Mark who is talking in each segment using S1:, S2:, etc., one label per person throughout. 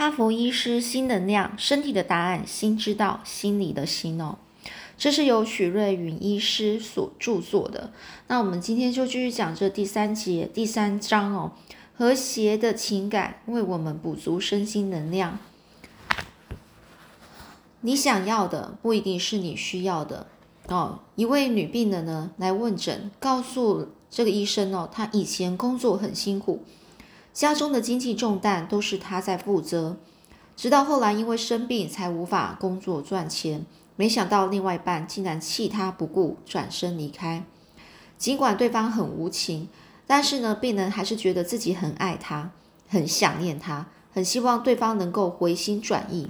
S1: 哈佛医师新能量身体的答案，心知道，心里的心哦。这是由许瑞云医师所著作的。那我们今天就继续讲这第三节第三章哦。和谐的情感为我们补足身心能量。你想要的不一定是你需要的哦。一位女病人呢来问诊，告诉这个医生哦，她以前工作很辛苦，家中的经济重担都是他在负责，直到后来因为生病才无法工作赚钱。没想到另外一半竟然弃他不顾，转身离开。尽管对方很无情。但是呢，病人还是觉得自己很爱他，很想念他，很希望对方能够回心转意。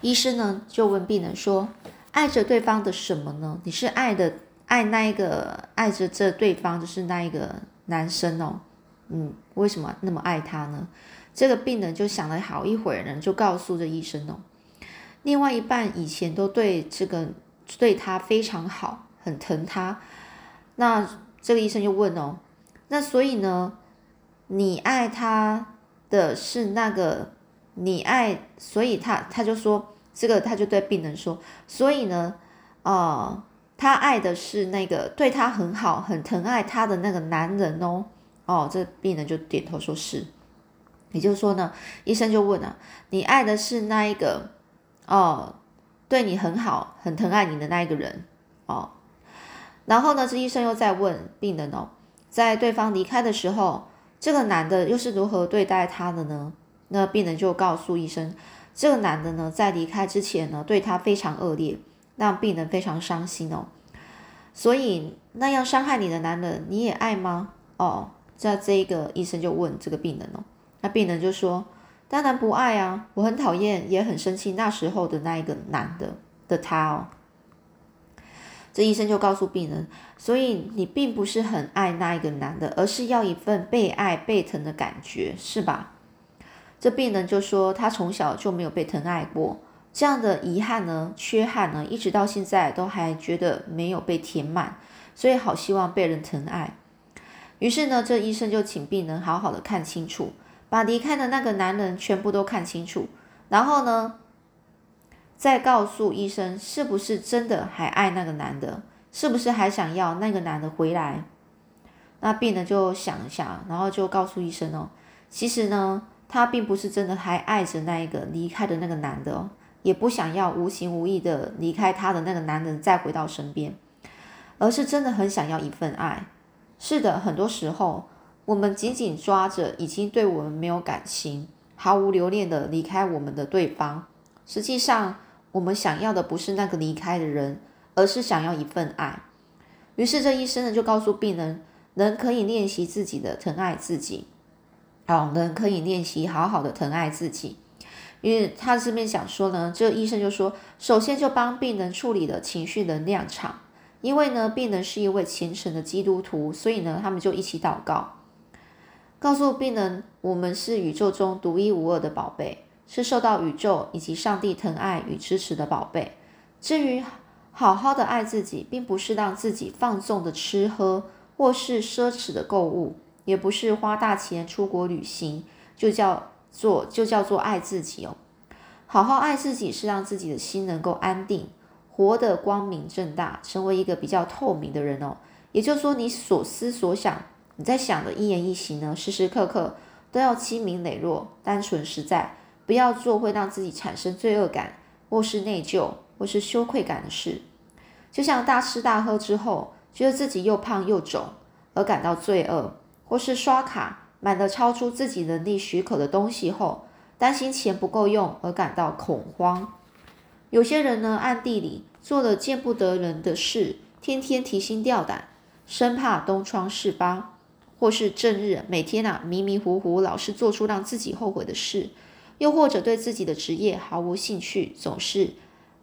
S1: 医生呢就问病人说：“爱着对方的什么呢？你是爱的爱那一个爱着这对方，就是那一个男生哦，嗯，为什么那么爱他呢？”这个病人就想了好一会儿呢，就告诉这医生哦，另外一半以前都对这个对他非常好，很疼他，那。这个医生就问哦，那所以呢，你爱他的是那个你爱，所以他他就说这个他就对病人说，所以呢，哦，他爱的是那个对他很好、很疼爱他的那个男人哦，哦，这病人就点头说是，也就是说呢，医生就问了，你爱的是那一个哦，对你很好、很疼爱你的那一个人哦。然后呢，这医生又在问病人哦，在对方离开的时候，这个男的又是如何对待他的呢？那病人就告诉医生，这个男的呢，在离开之前呢，对他非常恶劣，让病人非常伤心哦。所以那样伤害你的男人，你也爱吗？哦，这这一个医生就问这个病人哦，那病人就说，当然不爱啊，我很讨厌，也很生气那时候的那一个男的的他哦。这医生就告诉病人，所以你并不是很爱那一个男的，而是要一份被爱、被疼的感觉，是吧？这病人就说，他从小就没有被疼爱过，这样的遗憾呢、缺憾呢，一直到现在都还觉得没有被填满，所以好希望被人疼爱。于是呢，这医生就请病人好好的看清楚，把离开的那个男人全部都看清楚，然后呢？再告诉医生，是不是真的还爱那个男的？是不是还想要那个男的回来？那病人就想一下，然后就告诉医生哦，其实呢，他并不是真的还爱着那一个离开的那个男的哦，也不想要无情无义的离开他的那个男人再回到身边，而是真的很想要一份爱。是的，很多时候我们紧紧抓着已经对我们没有感情、毫无留恋的离开我们的对方，实际上。我们想要的不是那个离开的人，而是想要一份爱。于是这医生呢就告诉病人，人可以练习自己的疼爱自己，好，人可以练习好好的疼爱自己。因为他这边想说呢，这个医生就说，首先就帮病人处理了情绪能量场，因为呢，病人是一位虔诚的基督徒，所以呢，他们就一起祷告，告诉病人，我们是宇宙中独一无二的宝贝。是受到宇宙以及上帝疼爱与支持的宝贝。至于好好的爱自己，并不是让自己放纵的吃喝，或是奢侈的购物，也不是花大钱出国旅行，就叫做就叫做爱自己哦。好好爱自己，是让自己的心能够安定，活得光明正大，成为一个比较透明的人哦。也就是说，你所思所想，你在想的一言一行呢，时时刻刻都要清明磊落、单纯实在。不要做会让自己产生罪恶感，或是内疚，或是羞愧感的事。就像大吃大喝之后，觉得自己又胖又肿而感到罪恶，或是刷卡买了超出自己能力许可的东西后，担心钱不够用而感到恐慌。有些人呢，暗地里做了见不得人的事，天天提心吊胆，生怕东窗事发，或是正日每天啊迷迷糊糊，老是做出让自己后悔的事。又或者对自己的职业毫无兴趣，总是，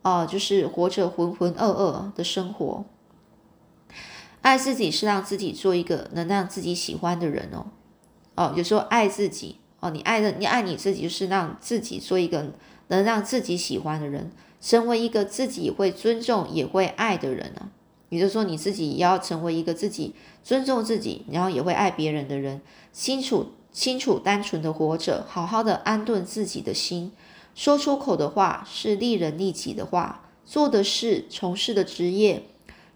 S1: 哦，就是活着浑浑噩噩的生活。爱自己是让自己做一个能让自己喜欢的人哦，哦，有时候爱自己哦，你爱的你爱你自己，就是让自己做一个能让自己喜欢的人，成为一个自己会尊重也会爱的人呢。也就是说，你自己也要成为一个自己尊重自己，然后也会爱别人的人，清楚。清楚单纯的活着，好好的安顿自己的心，说出口的话是利人利己的话，做的事、从事的职业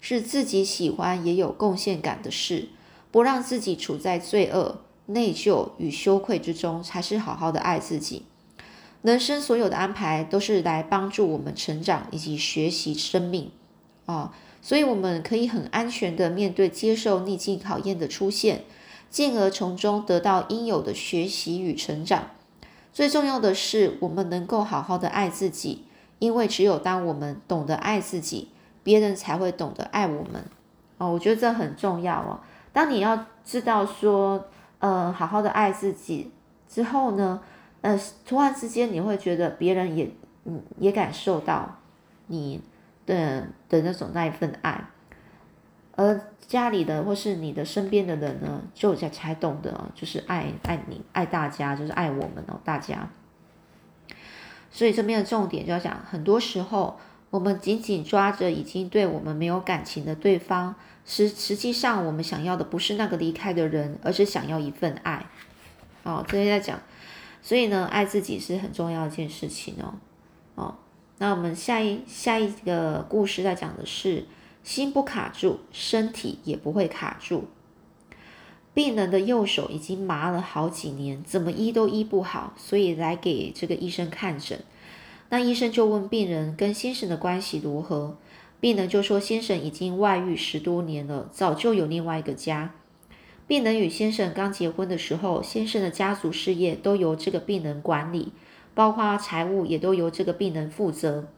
S1: 是自己喜欢也有贡献感的事，不让自己处在罪恶、内疚与羞愧之中，才是好好的爱自己。人生所有的安排都是来帮助我们成长以及学习生命啊，所以我们可以很安全的面对接受逆境考验的出现，进而从中得到应有的学习与成长。最重要的是，我们能够好好的爱自己，因为只有当我们懂得爱自己，别人才会懂得爱我们。哦，我觉得这很重要哦。当你要知道说，呃，好好的爱自己之后呢？呃，突然之间，你会觉得别人也，嗯，也感受到你的的那种那一份爱，而家里的或是你的身边的人呢，就才才懂得，就是爱爱你，爱大家，就是爱我们哦，大家。所以这边的重点就要讲，很多时候我们紧紧抓着已经对我们没有感情的对方，实实际上我们想要的不是那个离开的人，而是想要一份爱。哦，这边在讲。所以呢，爱自己是很重要一件事情哦。哦，那我们下一下一个故事在讲的是，心不卡住，身体也不会卡住。病人的右手已经麻了好几年，怎么医都医不好，所以来给这个医生看诊。那医生就问病人跟先生的关系如何，病人就说先生已经外遇十多年了，早就有另外一个家。病人与先生刚结婚的时候，先生的家族事业都由这个病人管理，包括财务也都由这个病人负责。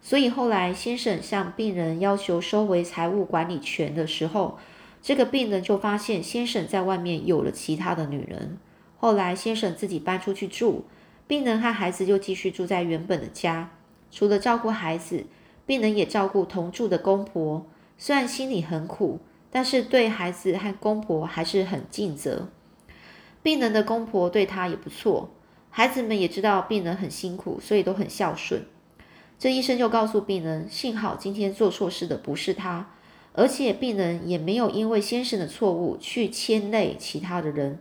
S1: 所以后来先生向病人要求收回财务管理权的时候，这个病人就发现先生在外面有了其他的女人。后来先生自己搬出去住，病人和孩子就继续住在原本的家。除了照顾孩子，病人也照顾同住的公婆，虽然心里很苦。但是对孩子和公婆还是很尽责。病人的公婆对他也不错，孩子们也知道病人很辛苦，所以都很孝顺。这医生就告诉病人，幸好今天做错事的不是他，而且病人也没有因为先生的错误去牵累其他的人，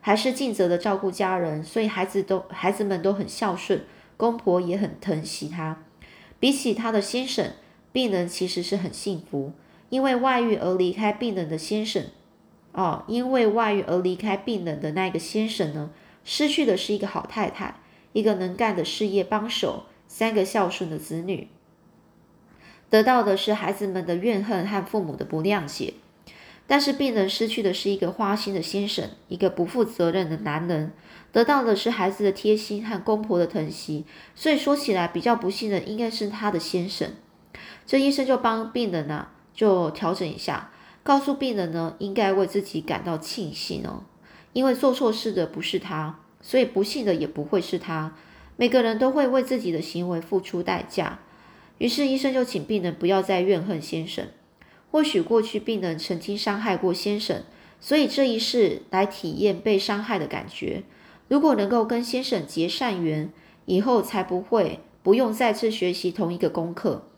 S1: 还是尽责的照顾家人，所以孩子都孩子们都很孝顺，公婆也很疼惜他。比起他的先生，病人其实是很幸福。因为外遇而离开病人的先生，哦，因为外遇而离开病人的那个先生呢，失去的是一个好太太，一个能干的事业帮手，三个孝顺的子女，得到的是孩子们的怨恨和父母的不谅解。但是病人失去的是一个花心的先生，一个不负责任的男人，得到的是孩子的贴心和公婆的疼惜。所以说起来，比较不幸的应该是他的先生。这医生就帮病人呢。就调整一下，告诉病人呢，应该为自己感到庆幸哦，因为做错事的不是他，所以不幸的也不会是他。每个人都会为自己的行为付出代价。于是医生就请病人不要再怨恨先生。或许过去病人曾经伤害过先生，所以这一世来体验被伤害的感觉。如果能够跟先生结善缘，以后才不会不用再次学习同一个功课。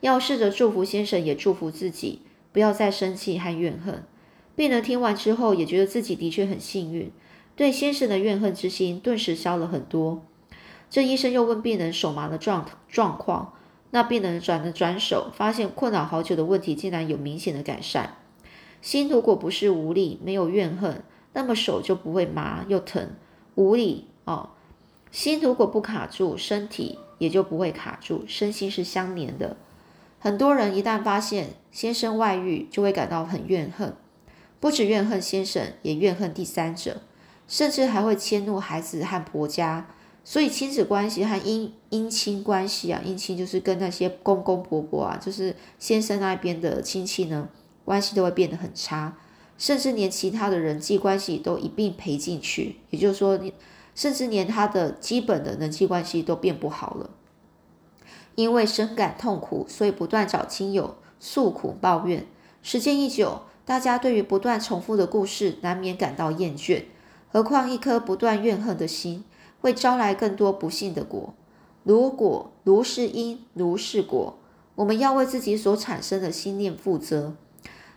S1: 要试着祝福先生，也祝福自己，不要再生气和怨恨。病人听完之后，也觉得自己的确很幸运，对先生的怨恨之心顿时消了很多。这医生又问病人手麻的状状况，那病人转了转手，发现困扰好久的问题竟然有明显的改善。心如果不是无力，没有怨恨，那么手就不会麻又疼。无力哦，心如果不卡住，身体也就不会卡住，身心是相连的。很多人一旦发现先生外遇，就会感到很怨恨，不止怨恨先生，也怨恨第三者，甚至还会迁怒孩子和婆家。所以亲子关系和姻姻亲关系啊，姻亲就是跟那些公公婆婆啊，就是先生那边的亲戚呢，关系都会变得很差，甚至连其他的人际关系都一并赔进去。也就是说，甚至连他的基本的人际关系都变不好了。因为深感痛苦，所以不断找亲友诉苦抱怨。时间一久，大家对于不断重复的故事难免感到厌倦。何况一颗不断怨恨的心，会招来更多不幸的果。如果如是因，如是果，我们要为自己所产生的心念负责。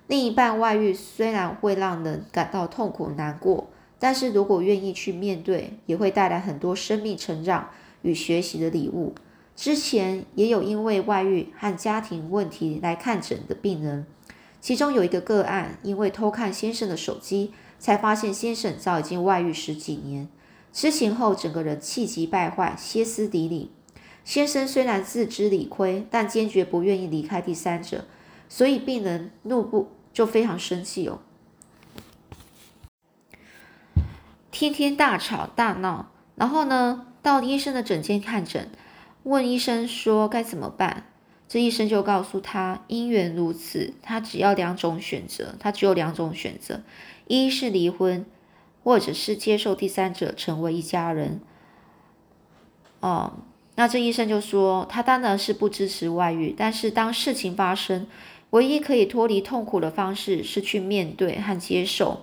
S1: 另一半外遇虽然会让人感到痛苦难过，但是如果愿意去面对，也会带来很多生命成长与学习的礼物。之前也有因为外遇和家庭问题来看诊的病人，其中有一个个案，因为偷看先生的手机，才发现先生早已经外遇十几年。知情后，整个人气急败坏，歇斯底里。先生虽然自知理亏，但坚决不愿意离开第三者，所以病人怒不就非常生气哦。天天大吵大闹，然后呢，到医生的诊间看诊，问医生说该怎么办。这医生就告诉他，因缘如此，他只要两种选择，他只有两种选择：一是离婚，或者是接受第三者成为一家人。哦，那这医生就说，他当然是不支持外遇，但是当事情发生，唯一可以脱离痛苦的方式是去面对和接受。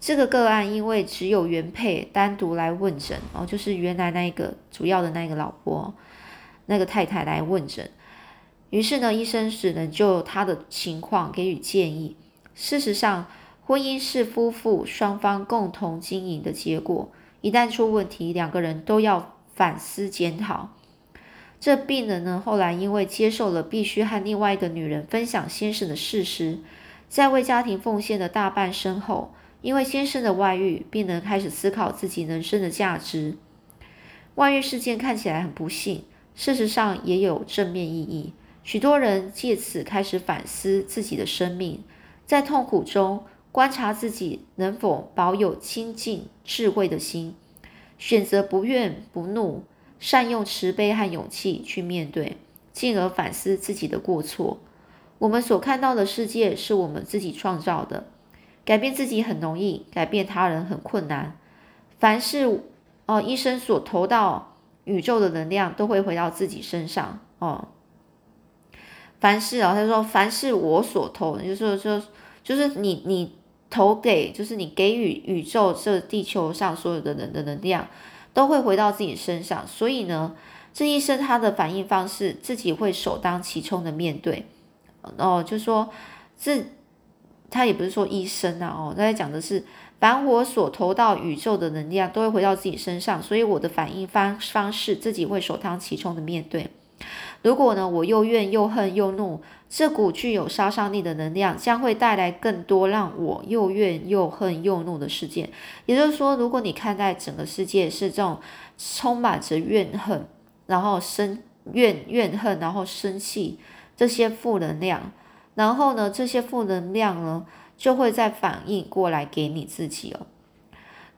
S1: 这个个案因为只有原配单独来问诊哦，就是原来那个主要的那个老婆，那个太太来问诊，于是呢，医生只能就他的情况给予建议。事实上，婚姻是夫妇双方共同经营的结果，一旦出问题，两个人都要反思检讨。这病人呢，后来因为接受了必须和另外一个女人分享先生的事实，在为家庭奉献的大半生后。因为先生的外遇，病人开始思考自己人生的价值。外遇事件看起来很不幸，事实上也有正面意义。许多人借此开始反思自己的生命，在痛苦中观察自己能否保有清净智慧的心，选择不怨不怒，善用慈悲和勇气去面对，进而反思自己的过错。我们所看到的世界是我们自己创造的。改变自己很容易，改变他人很困难。凡是哦，医生所投到宇宙的能量都会回到自己身上哦。凡是啊，他说凡是我所投，就是说就是你你投给，就是你给予宇宙这地球上所有的人的能量，都会回到自己身上。所以呢，这医生他的反应方式，自己会首当其冲的面对哦，就说这。他也不是说医生啊，哦，他在讲的是，凡我所投到宇宙的能量，都会回到自己身上，所以我的反应方方式，自己会首当其冲的面对。如果呢，我又怨又恨又怒，这股具有杀伤力的能量，将会带来更多让我又怨又恨又怒的事件。也就是说，如果你看待整个世界是这种充满着怨恨，然后生怨怨恨，然后生气这些负能量。然后呢，这些负能量呢，就会再反应过来给你自己哦。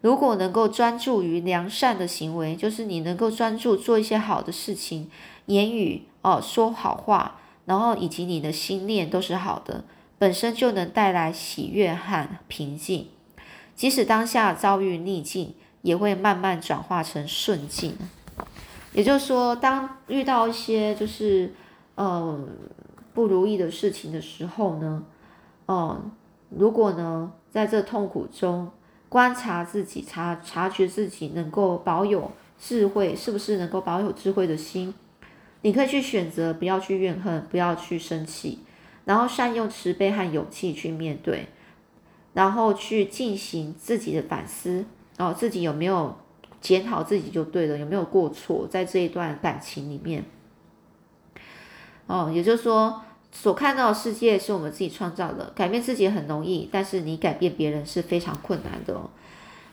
S1: 如果能够专注于良善的行为，就是你能够专注做一些好的事情，言语哦说好话，然后以及你的心念都是好的，本身就能带来喜悦和平静。即使当下遭遇逆境，也会慢慢转化成顺境。也就是说，当遇到一些就是嗯。不如意的事情的时候呢，嗯，如果呢，在这痛苦中观察自己，察察觉自己能够保有智慧，是不是能够保有智慧的心？你可以去选择，不要去怨恨，不要去生气，然后善用慈悲和勇气去面对，然后去进行自己的反思，哦，自己有没有检讨自己就对了，有没有过错在这一段感情里面？哦，也就是说。所看到的世界是我们自己创造的，改变自己很容易，但是你改变别人是非常困难的哦。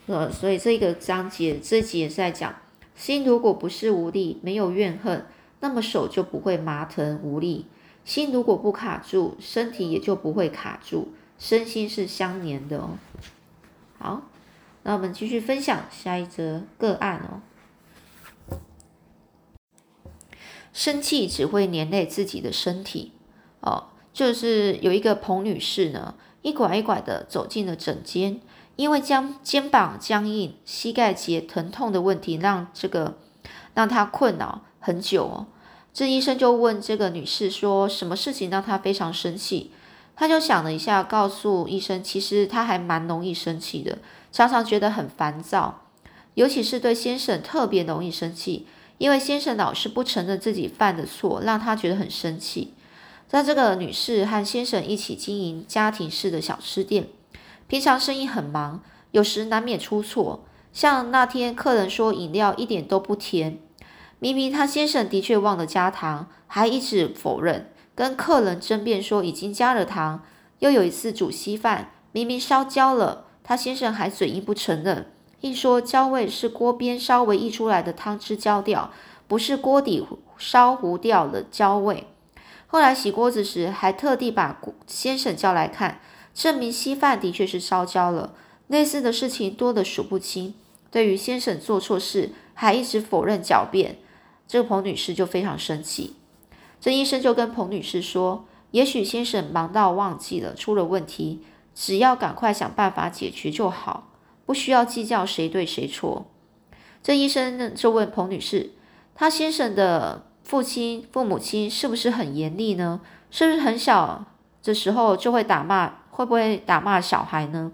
S1: 呃，所以这个章节这集也是在讲，心如果不是无力，没有怨恨，那么手就不会麻疼无力；心如果不卡住，身体也就不会卡住，身心是相连的哦。好，那我们继续分享下一则个案哦。生气只会连累自己的身体。哦，就是有一个彭女士呢，一拐一拐的走进了诊间，因为将肩膀僵硬、膝盖节疼痛的问题，让这个让她困扰很久哦。这医生就问这个女士说，什么事情让她非常生气？她就想了一下，告诉医生，其实她还蛮容易生气的，常常觉得很烦躁，尤其是对先生特别容易生气，因为先生老是不承认自己犯的错，让她觉得很生气。在这个女士和先生一起经营家庭式的小吃店，平常生意很忙，有时难免出错。像那天客人说饮料一点都不甜，明明他先生的确忘了加糖，还一直否认，跟客人争辩说已经加了糖。又有一次煮稀饭，明明烧焦了，他先生还嘴硬不承认，硬说焦味是锅边稍微溢出来的汤汁焦掉，不是锅底烧糊掉了焦味。后来洗锅子时，还特地把先生叫来看，证明稀饭的确是烧焦了。类似的事情多得数不清。对于先生做错事还一直否认狡辩，这个彭女士就非常生气。这医生就跟彭女士说：“也许先生忙到忘记了，出了问题，只要赶快想办法解决就好，不需要计较谁对谁错。”这医生就问彭女士：“他先生的父亲、父母亲是不是很严厉呢？是不是很小的时候就会打骂？会不会打骂小孩呢？”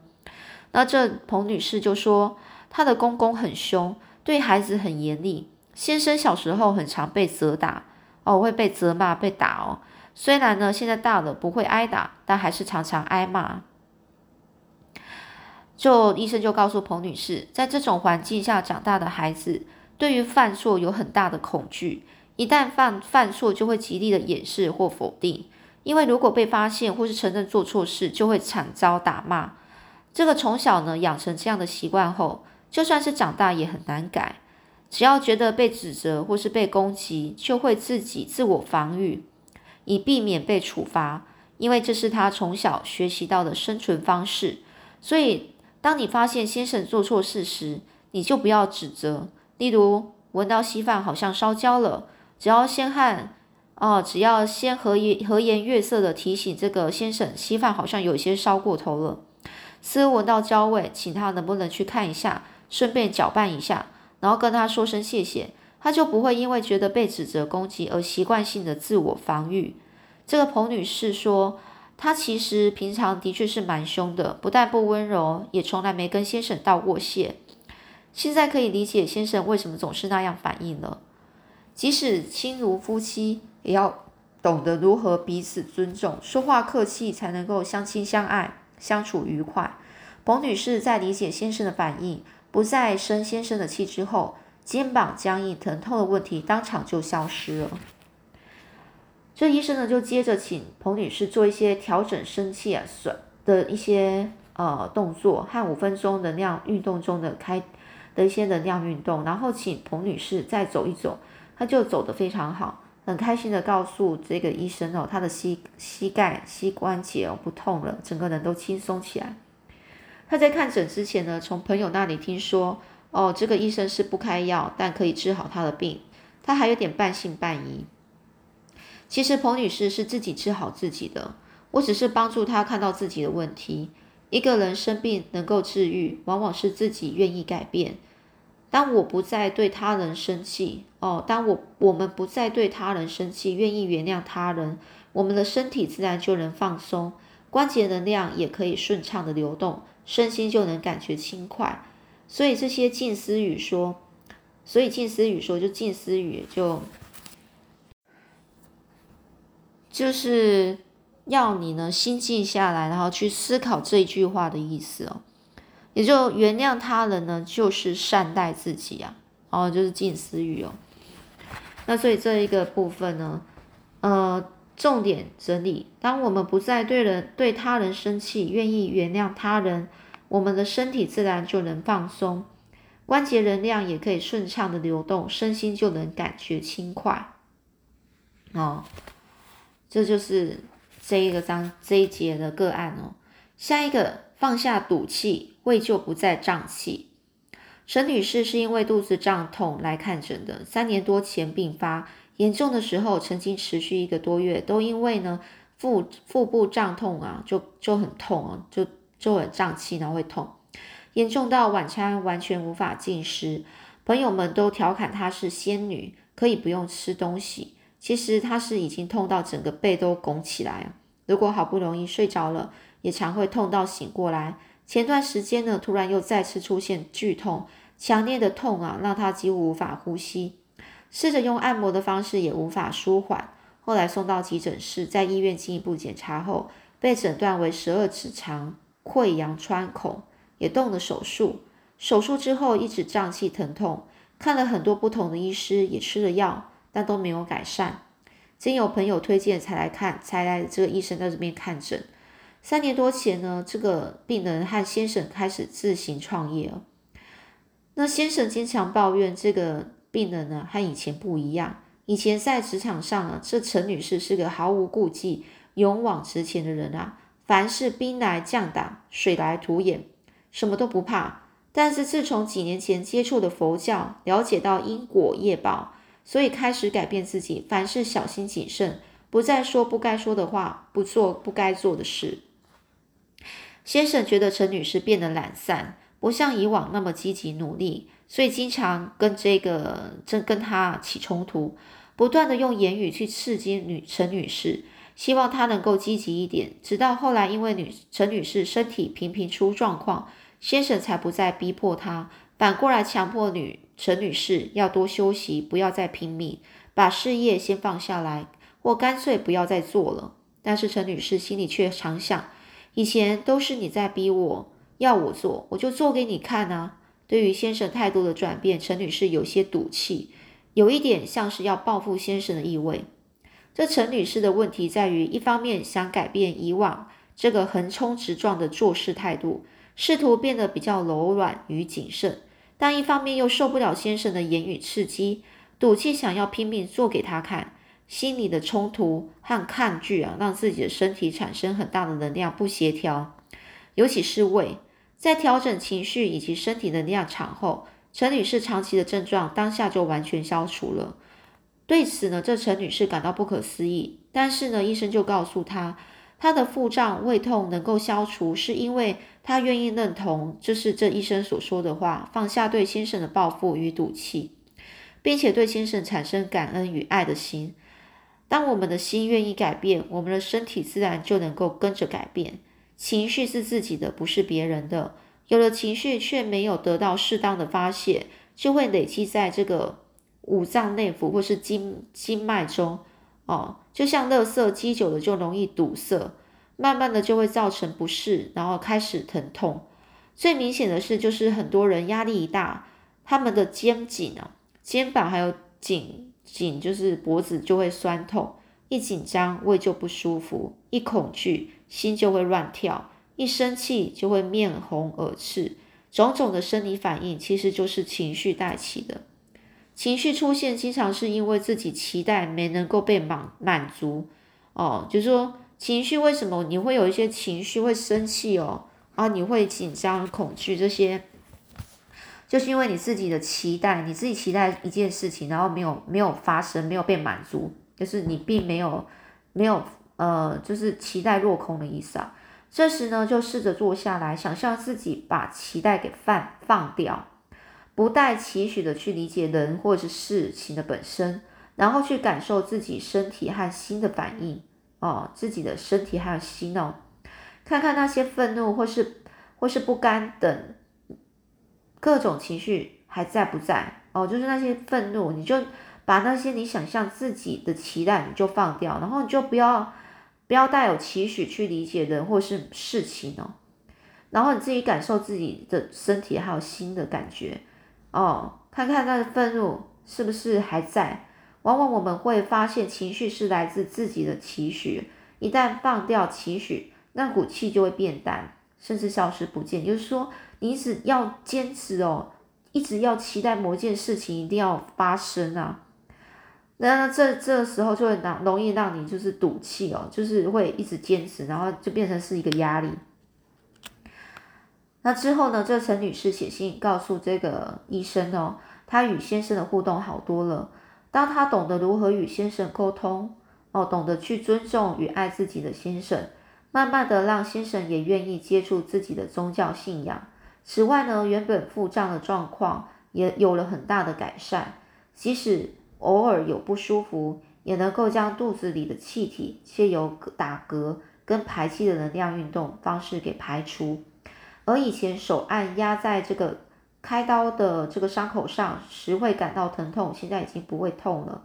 S1: 那这彭女士就说。她的公公很凶，对孩子很严厉。先生小时候很常被责打，哦，会被责骂、被打哦。虽然呢，现在大了不会挨打，但还是常常挨骂。就医生就告诉彭女士，在这种环境下长大的孩子，对于犯错有很大的恐惧。一旦犯犯错，就会极力的掩饰或否定，因为如果被发现或是承认做错事，就会惨遭打骂。这个从小呢养成这样的习惯后。就算是长大也很难改，只要觉得被指责或是被攻击，就会自己自我防御，以避免被处罚，因为这是他从小学习到的生存方式。所以，当你发现先生做错事时，你就不要指责。例如，闻到稀饭好像烧焦了，只要先和哦，只要先和颜和颜悦色的提醒这个先生，稀饭好像有些烧过头了。似乎闻到焦味，请他能不能去看一下。顺便搅拌一下，然后跟他说声谢谢，他就不会因为觉得被指责攻击而习惯性的自我防御。这个彭女士说，她其实平常的确是蛮凶的，不但不温柔，也从来没跟先生道过谢。现在可以理解先生为什么总是那样反应了。即使亲如夫妻，也要懂得如何彼此尊重，说话客气，才能够相亲相爱，相处愉快。彭女士在理解先生的反应。不再生先生的气之后，肩膀僵硬、疼痛的问题当场就消失了。这医生呢，就接着请彭女士做一些调整生气啊、损的一些呃动作和五分钟能量运动中的开的一些能量运动，然后请彭女士再走一走，他就走得非常好，很开心的告诉这个医生哦，他的膝膝盖、膝关节哦不痛了，整个人都轻松起来。他在看诊之前呢，从朋友那里听说，哦，这个医生是不开药，但可以治好他的病。他还有点半信半疑。其实彭女士是自己治好自己的，我只是帮助她看到自己的问题。一个人生病能够治愈，往往是自己愿意改变。当我不再对他人生气，哦，当我我们不再对他人生气，愿意原谅他人，我们的身体自然就能放松，关节能量也可以顺畅的流动。身心就能感觉轻快，所以这些静思语说，所以静思语说就静思语就就是要你呢心静下来，然后去思考这句话的意思哦，也就原谅他人呢，就是善待自己啊，哦，就是静思语哦。那所以这一个部分呢，呃，重点整理：当我们不再对人对他人生气，愿意原谅他人。我们的身体自然就能放松，关节能量也可以顺畅的流动，身心就能感觉轻快。哦，这就是这一个章这一节的个案哦。下一个，放下赌气，胃就不再胀气。陈女士是因为肚子胀痛来看诊的，三年多前病发，严重的时候曾经持续一个多月，都因为呢腹腹部胀痛啊，就就很痛啊，就。就很胀气，然后会痛，严重到晚餐完全无法进食。朋友们都调侃她是仙女，可以不用吃东西。其实她是已经痛到整个背都拱起来如果好不容易睡着了，也常会痛到醒过来。前段时间呢，突然又再次出现剧痛，强烈的痛啊，让他几乎无法呼吸。试着用按摩的方式也无法舒缓。后来送到急诊室，在医院进一步检查后，被诊断为十二指肠。溃疡穿孔，也动了手术。手术之后一直胀气疼痛，看了很多不同的医师，也吃了药，但都没有改善。经有朋友推荐才来看，才来这个医生在这边看诊。三年多前呢，这个病人和先生开始自行创业了。那先生经常抱怨这个病人呢，和以前不一样。以前在职场上啊，这陈女士是个毫无顾忌、勇往直前的人啊，凡是兵来将挡、水来土掩，什么都不怕。但是自从几年前接触的佛教，了解到因果业报，所以开始改变自己，凡事小心谨慎，不再说不该说的话，不做不该做的事。先生觉得陈女士变得懒散，不像以往那么积极努力，所以经常跟这个正跟她起冲突，不断的用言语去刺激女陈女士，希望她能够积极一点。直到后来，因为女陈女士身体频频出状况。先生才不再逼迫她，反过来强迫女陈女士要多休息，不要再拼命，把事业先放下来，或干脆不要再做了。但是陈女士心里却常想：以前都是你在逼我，要我做，我就做给你看啊。对于先生态度的转变，陈女士有些赌气，有一点像是要报复先生的意味。这陈女士的问题在于，一方面想改变以往这个横冲直撞的做事态度。试图变得比较柔软与谨慎，但一方面又受不了先生的言语刺激，赌气想要拼命做给他看。心理的冲突和抗拒啊，让自己的身体产生很大的能量不协调，尤其是胃。在调整情绪以及身体能量场后，陈女士长期的症状当下就完全消除了。对此呢，这陈女士感到不可思议。但是呢，医生就告诉她。她的腹胀、胃痛能够消除，是因为她愿意认同这是这医生所说的话，放下对先生的报复与赌气，并且对先生产生感恩与爱的心。当我们的心愿意改变，我们的身体自然就能够跟着改变。情绪是自己的，不是别人的。有了情绪却没有得到适当的发泄，就会累积在这个五脏内腑或是经经脉中。哦，就像垃圾积久了就容易堵塞，慢慢的就会造成不适，然后开始疼痛。最明显的是，就是很多人压力一大，他们的肩颈啊、肩膀还有颈紧，就是脖子就会酸痛，一紧张胃就不舒服，一恐惧心就会乱跳，一生气就会面红耳赤，种种的生理反应其实就是情绪带起的。情绪出现，经常是因为自己期待没能够被满满足哦。就是说，情绪为什么你会有一些情绪会生气哦？啊，你会紧张、恐惧这些，就是因为你自己的期待，你自己期待一件事情，然后没有没有发生，没有被满足，就是你并没有没有呃，就是期待落空的意思啊。这时呢，就试着坐下来，想象自己把期待给放放掉。不带期许的去理解人或者是事情的本身，然后去感受自己身体和心的反应哦，自己的身体还有心哦，看看那些愤怒或是或是不甘等各种情绪还在不在哦，就是那些愤怒，你就把那些你想象自己的期待你就放掉，然后你就不要不要带有期许去理解人或是事情哦，然后你自己感受自己的身体还有心的感觉。哦，看看那愤怒是不是还在？往往我们会发现，情绪是来自自己的期许。一旦放掉期许，那股气就会变淡，甚至消失不见。就是说，你只要坚持哦，一直要期待某件事情一定要发生啊。那这这时候就会让容易让你就是赌气哦，就是会一直坚持，然后就变成是一个压力。那之后呢？这陈女士写信告诉这个医生哦，她与先生的互动好多了。当她懂得如何与先生沟通哦，懂得去尊重与爱自己的先生，慢慢的让先生也愿意接触自己的宗教信仰。此外呢，原本腹胀的状况也有了很大的改善，即使偶尔有不舒服，也能够将肚子里的气体借由打嗝跟排气的能量运动方式给排出。而以前手按压在这个开刀的这个伤口上时会感到疼痛，现在已经不会痛了。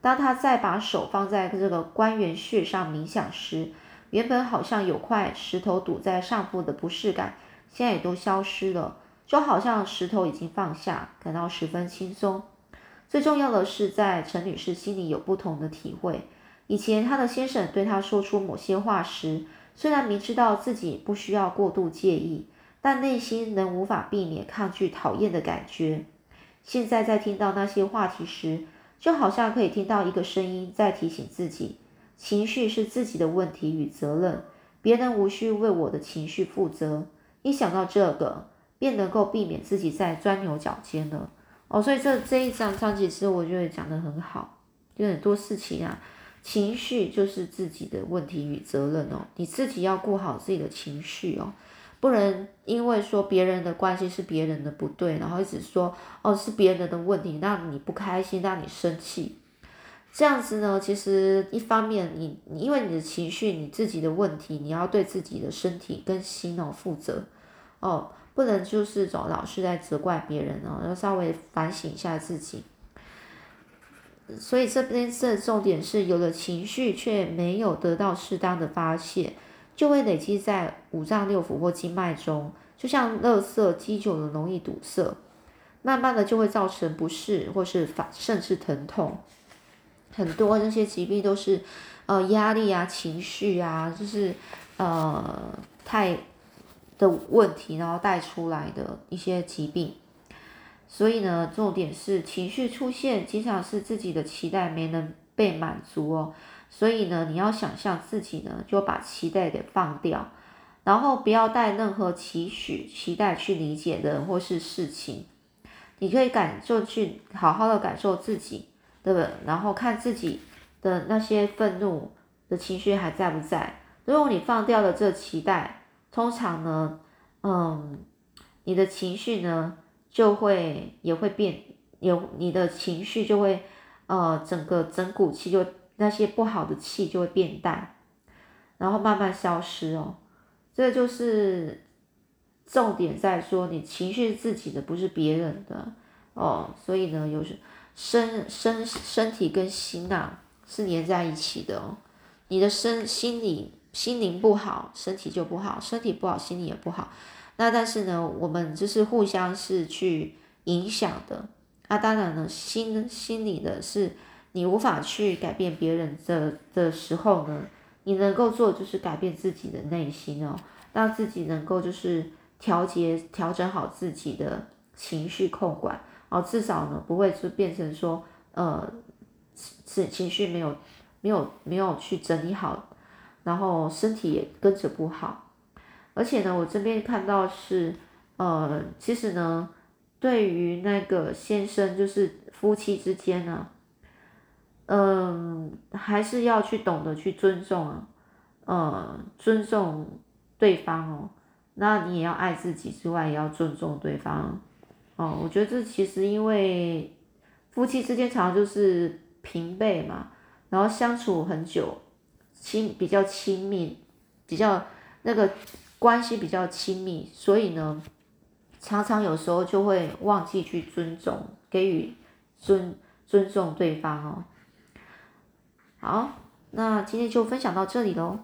S1: 当他再把手放在这个关元穴上冥想时，原本好像有块石头堵在上部的不适感，现在也都消失了，就好像石头已经放下，感到十分轻松。最重要的是，在陈女士心里有不同的体会。以前她的先生对她说出某些话时，虽然明知道自己不需要过度介意，但内心仍无法避免抗拒讨厌的感觉。现在在听到那些话题时，就好像可以听到一个声音在提醒自己：情绪是自己的问题与责任，别人无需为我的情绪负责。一想到这个，便能够避免自己在钻牛角尖了。哦，所以这这一章章节其实我觉得讲的很好，就很多事情啊，情绪就是自己的问题与责任哦，你自己要顾好自己的情绪哦，不能因为说别人的关系是别人的不对，然后一直说哦是别人的问题，让你不开心，让你生气，这样子呢，其实一方面你你因为你的情绪你自己的问题，你要对自己的身体跟心哦负责哦。不能就是总老是在责怪别人哦，要稍微反省一下自己。所以这边这重点是，有了情绪却没有得到适当的发泄，就会累积在五脏六腑或经脉中，就像垃圾积久了容易堵塞，慢慢的就会造成不适或是反甚至疼痛。很多这些疾病都是呃压力啊、情绪啊，就是呃太。的问题，然后带出来的一些疾病，所以呢，重点是情绪出现，经常是自己的期待没能被满足哦。所以呢，你要想象自己呢，就把期待给放掉，然后不要带任何期许、期待去理解人或是事情。你可以感受去好好的感受自己，对不对？然后看自己的那些愤怒的情绪还在不在。如果你放掉了这期待，通常呢，嗯，你的情绪呢就会也会变，有你的情绪就会，呃，整个整股气就那些不好的气就会变淡，然后慢慢消失哦。这就是重点在说，你情绪是自己的，不是别人的哦。所以呢，有时身身身体跟心呐是连在一起的哦，你的身心理。心灵不好，身体就不好；身体不好，心理也不好。那但是呢，我们就是互相是去影响的。那当然呢，心心理的是你无法去改变别人的的时候呢，你能够做就是改变自己的内心哦，让自己能够就是调节调整好自己的情绪控管哦，至少呢不会就变成说呃是情绪没有没有没有去整理好。然后身体也跟着不好，而且呢，我这边看到是，呃，其实呢，对于那个先生，就是夫妻之间呢，嗯，还是要去懂得去尊重啊，呃，尊重对方哦，那你也要爱自己之外，也要尊重对方哦。我觉得这其实因为夫妻之间常常就是平辈嘛，然后相处很久。亲比较亲密，比较那个关系比较亲密，所以呢，常常有时候就会忘记去尊重，给予尊尊重对方哦。好，那今天就分享到这里喽。